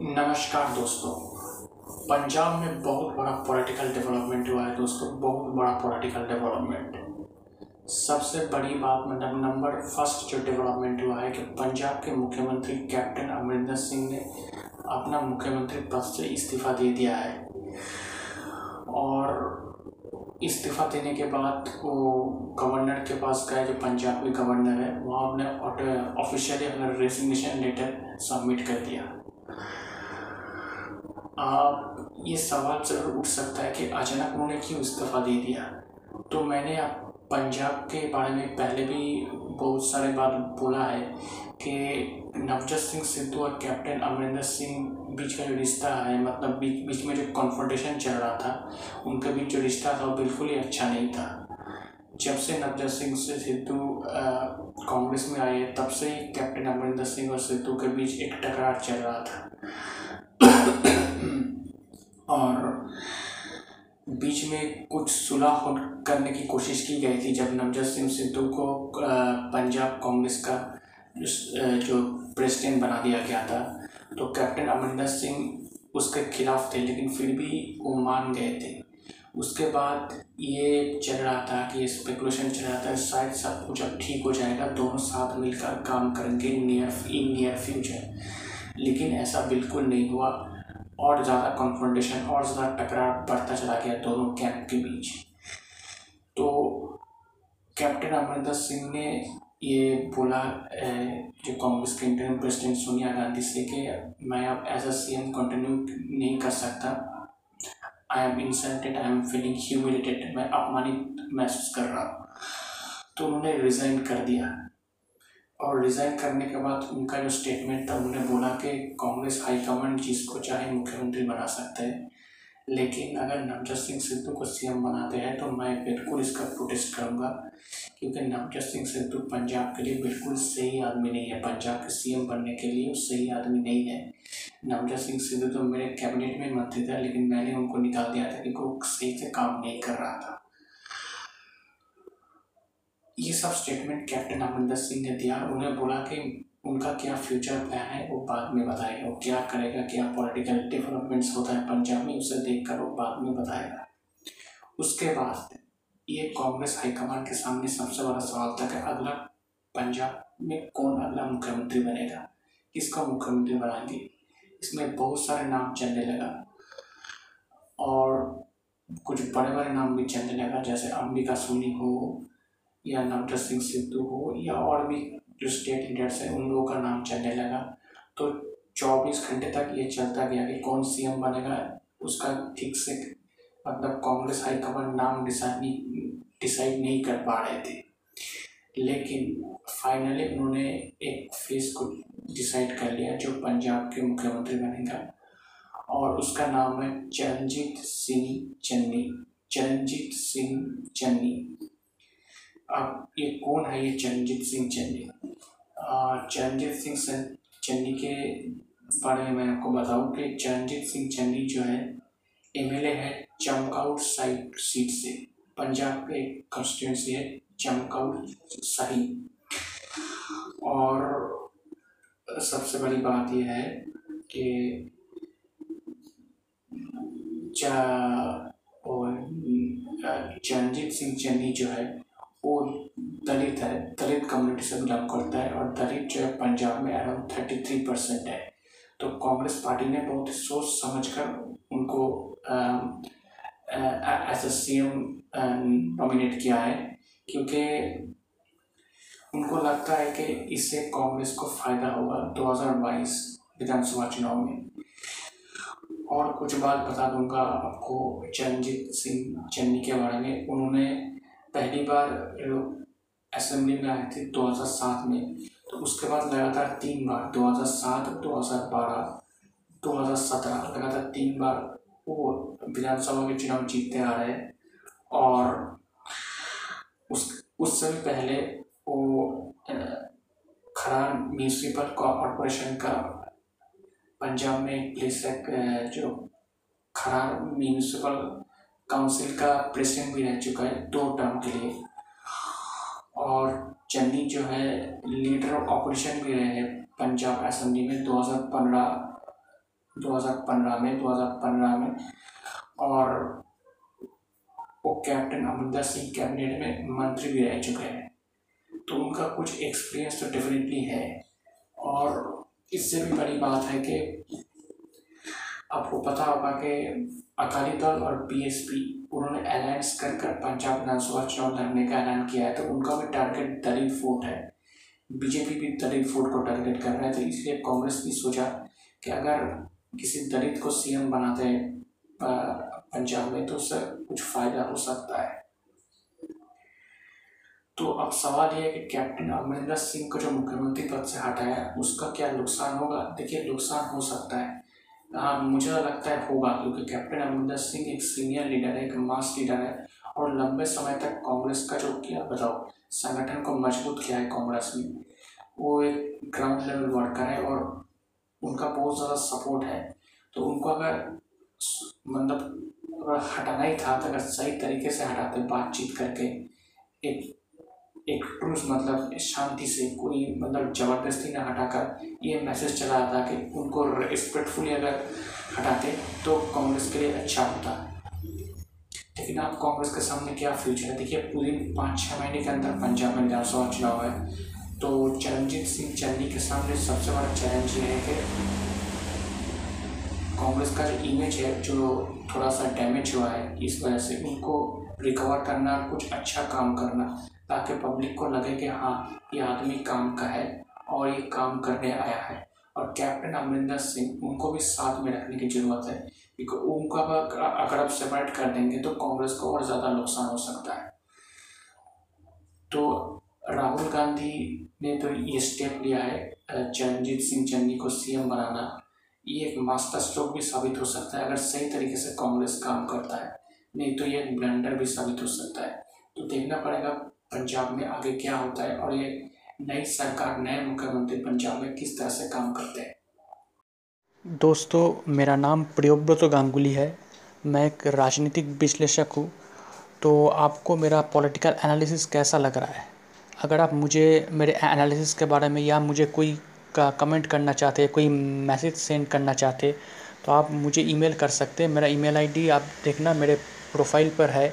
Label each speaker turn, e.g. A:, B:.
A: नमस्कार दोस्तों। पंजाब में बहुत बड़ा पॉलिटिकल डेवलपमेंट हुआ है दोस्तों, बहुत बड़ा पॉलिटिकल डेवलपमेंट सबसे बड़ी बात मतलब नंबर फ़र्स्ट जो डेवलपमेंट हुआ है कि पंजाब के मुख्यमंत्री कैप्टन अमरिंदर सिंह ने अपना मुख्यमंत्री पद से इस्तीफा दे दिया है। और इस्तीफा देने के बाद वो गवर्नर के पास गए, जो पंजाब के गवर्नर है, वहाँ अपने ऑफिशियली अपना रेजिग्नेशन लेटर सबमिट कर दिया। आप ये सवाल ज़रूर उठ सकता है कि अचानक उन्होंने क्यों इस्तीफ़ा दे दिया? तो मैंने आप पंजाब के बारे में पहले भी बहुत सारे बात बोला है कि नवजोत सिंह सिद्धू और कैप्टन अमरिंदर सिंह बीच का जो रिश्ता है मतलब बीच बीच में जो कॉन्फ्रोंटेशन चल रहा था, उनके बीच जो रिश्ता था वो बिल्कुल ही अच्छा नहीं था। जब से नवजोत सिंह से सिद्धू कांग्रेस में आए, तब से ही कैप्टन अमरिंदर सिंह और सिद्धू के बीच एक टकरार चल रहा था। और बीच में कुछ सुलह करने की कोशिश की गई थी जब नवजोत सिंह सिद्धू को पंजाब कांग्रेस का जो प्रेसिडेंट बना दिया गया था तो कैप्टन अमरिंदर सिंह उसके खिलाफ थे, लेकिन फिर भी वो मान गए थे। उसके बाद ये चल रहा था कि स्पेकुलेशन चल रहा था, शायद सब कुछ अब ठीक हो जाएगा, दोनों साथ मिलकर काम करेंगे नियर इन नियर फ्यूचर लेकिन ऐसा बिल्कुल नहीं हुआ। और ज़्यादा कॉन्फ्रोंटेशन और ज़्यादा टकराव बढ़ता चला गया दोनों कैंप के बीच। तो कैप्टन अमरिंदर सिंह ने ये बोला जो कांग्रेस के इंटरन प्रेसिडेंट सोनिया गांधी से कि मैं अब as a C M continue नहीं कर सकता। I am insulted I am feeling humiliated मैं अपमानित महसूस कर रहा हूँ। तो उन्होंने रिज़ाइन कर दिया। और रिज़ाइन करने के बाद उनका जो स्टेटमेंट था, उन्होंने बोला कि कांग्रेस हाईकमांड जिसको चाहे मुख्यमंत्री बना सकते हैं। लेकिन अगर नवजोत सिंह सिद्धू को सीएम बनाते हैं तो मैं बिल्कुल इसका प्रोटेस्ट करूँगा, क्योंकि नवजोत सिंह सिद्धू पंजाब के लिए बिल्कुल सही आदमी नहीं है। पंजाब के सीएम बनने के लिए सही आदमी नहीं है। नवजोत सिंह सिद्धू तो मेरे कैबिनेट में मंत्री थे, लेकिन मैंने उनको निकाल दिया था क्योंकि वो सही से काम नहीं कर रहा था। ये सब स्टेटमेंट कैप्टन अमरिंदर सिंह ने दिया। उन्हें बोला कि उनका क्या फ्यूचर प्लान है, वो बाद में बताएगा। वो क्या करेगा, क्या पॉलिटिकल डेवलपमेंट्स होता है पंजाब में, उसे देखकर वो बाद में बताएगा। उसके बाद ये कांग्रेस हाईकमान के सामने सबसे बड़ा सवाल था कि अगला पंजाब में कौन अगला मुख्यमंत्री बनेगा? किसका मुख्यमंत्री बनाएँगे? इसमें बहुत सारे नाम चलने लगा। और कुछ बड़े बड़े नाम भी चलने लगा, जैसे अंबिका सोनी हो या नवजोत सिंह सिद्धू हो, या और भी जो स्टेट लीडर्स हैं, उन लोगों का नाम चलने लगा। तो चौबीस घंटे तक ये चलता गया कि कौन सीएम बनेगा, उसका ठीक से मतलब कांग्रेस, हाईकमान नाम डिसाइड नहीं डिसाइड नहीं कर पा रहे थे। लेकिन फाइनली उन्होंने एक फेस को डिसाइड कर लिया, जो पंजाब के मुख्यमंत्री बनेगा। और उसका नाम है चरणजीत सिंह चन्नी, चरणजीत सिंह चन्नी। अब ये कौन है ये चरणजीत सिंह चन्नी चरणजीत सिंह चन्नी के बारे में मैं आपको बताऊँ कि चरणजीत सिंह चन्नी जो है एमएलए है चमकाउट साइड सीट से। पंजाब के कॉन्स्टिट्यूंसी है चमकाउट सही और सबसे बड़ी बात यह है कि चरणजीत सिंह चन्नी जो है वो दलित है, दलित कम्युनिटी से बिलोंग करता है और दलित जो है पंजाब में अराउंड थर्टी थ्री परसेंट है। तो कांग्रेस पार्टी ने बहुत ही सोच समझ कर उनको as a C M nominate किया है, क्योंकि उनको लगता है कि इससे कांग्रेस को फ़ायदा होगा 2022 विधानसभा चुनाव में। और कुछ बात बता दूँगा आपको, चरणजीत सिंह चन्नी के बारे में। उन्होंने पहली बार असेंबली में आए थे 2007 में तो उसके बाद लगातार तीन बार 2007 2012 2017 लगातार तीन बार वो विधानसभा के चुनाव जीतते आ रहे और उस उससे भी पहले वो खरान म्यूनसिपल कॉरपोरेशन का पंजाब में प्लेस है जो खरार म्यूनसिपल काउंसिल का प्रेसिडेंट भी रह चुका है, दो टर्म चन्नी जो है, लीडर ऑफ़ ऑपोजिशन भी रहे हैं पंजाब असेंबली में 2015 2015 में 2015 में। और वो कैप्टन अमरिंदर सिंह कैबिनेट में मंत्री भी रह चुके हैं। तो उनका कुछ एक्सपीरियंस तो डेफिनेटली है। और इससे भी बड़ी बात है कि आपको पता होगा कि अकाली दल और बीएसपी उन्होंने अलायंस कर कर पंजाब विधानसभा चुनाव लड़ने का ऐलान किया है तो उनका भी टारगेट दलित वोट है। बीजेपी भी दलित वोट को टारगेट कर रहा है तो इसलिए कांग्रेस भी सोचा कि अगर किसी दलित को सीएम बनाते हैं पंजाब में तो उससे कुछ फ़ायदा हो सकता है। तो अब सवाल यह है कि कैप्टन अमरिंदर सिंह को जो मुख्यमंत्री पद से हटाया, उसका क्या नुकसान होगा? देखिए, नुकसान हो सकता है। हाँ मुझे लगता है होगा, क्योंकि कैप्टन अमरिंदर सिंह एक सीनियर लीडर है, एक मास लीडर है, और लंबे समय तक कांग्रेस का जो किया, बताओ, संगठन को मज़बूत किया है कांग्रेस में वो एक ग्राउंड लेवल वर्कर है और उनका बहुत ज़्यादा सपोर्ट है। तो उनको अगर मतलब अगर हटाना ही था तो अगर सही तरीके से हटाते, बातचीत करके, एक एक ट्रूस मतलब शांति से, कोई मतलब ज़बरदस्ती ना हटाकर ये मैसेज चला रहा था कि उनको रिस्पेक्टफुली अगर हटाते तो कांग्रेस के लिए अच्छा होता। लेकिन आप कांग्रेस के सामने क्या फ्यूचर है? देखिए, पूरी पाँच छः महीने के अंदर पंजाब में विधानसभा चुनाव है। तो चरणजीत सिंह चन्नी के सामने सबसे बड़ा चैलेंज ये है कि कांग्रेस का जो इमेज है, जो थोड़ा सा डैमेज हुआ है, इस वजह से उनको रिकवर करना, कुछ अच्छा काम करना। ताकि पब्लिक को लगे कि हाँ ये आदमी काम का है और ये काम करने आया है। और कैप्टन अमरिंदर सिंह, उनको भी साथ में रखने की ज़रूरत है, क्योंकि उनका अगर आप सेपरेट कर देंगे तो कांग्रेस को और ज़्यादा नुकसान हो सकता है। तो राहुल गांधी ने तो ये स्टेप लिया है चरणजीत सिंह चन्नी को सीएम बनाना। ये एक मास्टर स्ट्रोक भी साबित हो सकता है, अगर सही तरीके से कांग्रेस काम करता है। नहीं तो ये ब्लंडर भी साबित हो सकता है। तो देखना पड़ेगा पंजाब में आगे क्या होता है और ये नई सरकार, नए मुख्यमंत्री पंजाब में किस तरह से काम करते हैं?
B: दोस्तों, मेरा नाम प्रियोव्रत गांगुली है। मैं एक राजनीतिक विश्लेषक हूँ। तो आपको मेरा पॉलिटिकल एनालिसिस कैसा लग रहा है? अगर आप मुझे, मेरे एनालिसिस के बारे में या मुझे कोई का कमेंट करना चाहते, कोई मैसेज सेंड करना चाहते तो आप मुझे ईमेल कर सकते हैं। मेरा ईमेल आईडी आप देखना मेरे प्रोफ़ाइल पर है।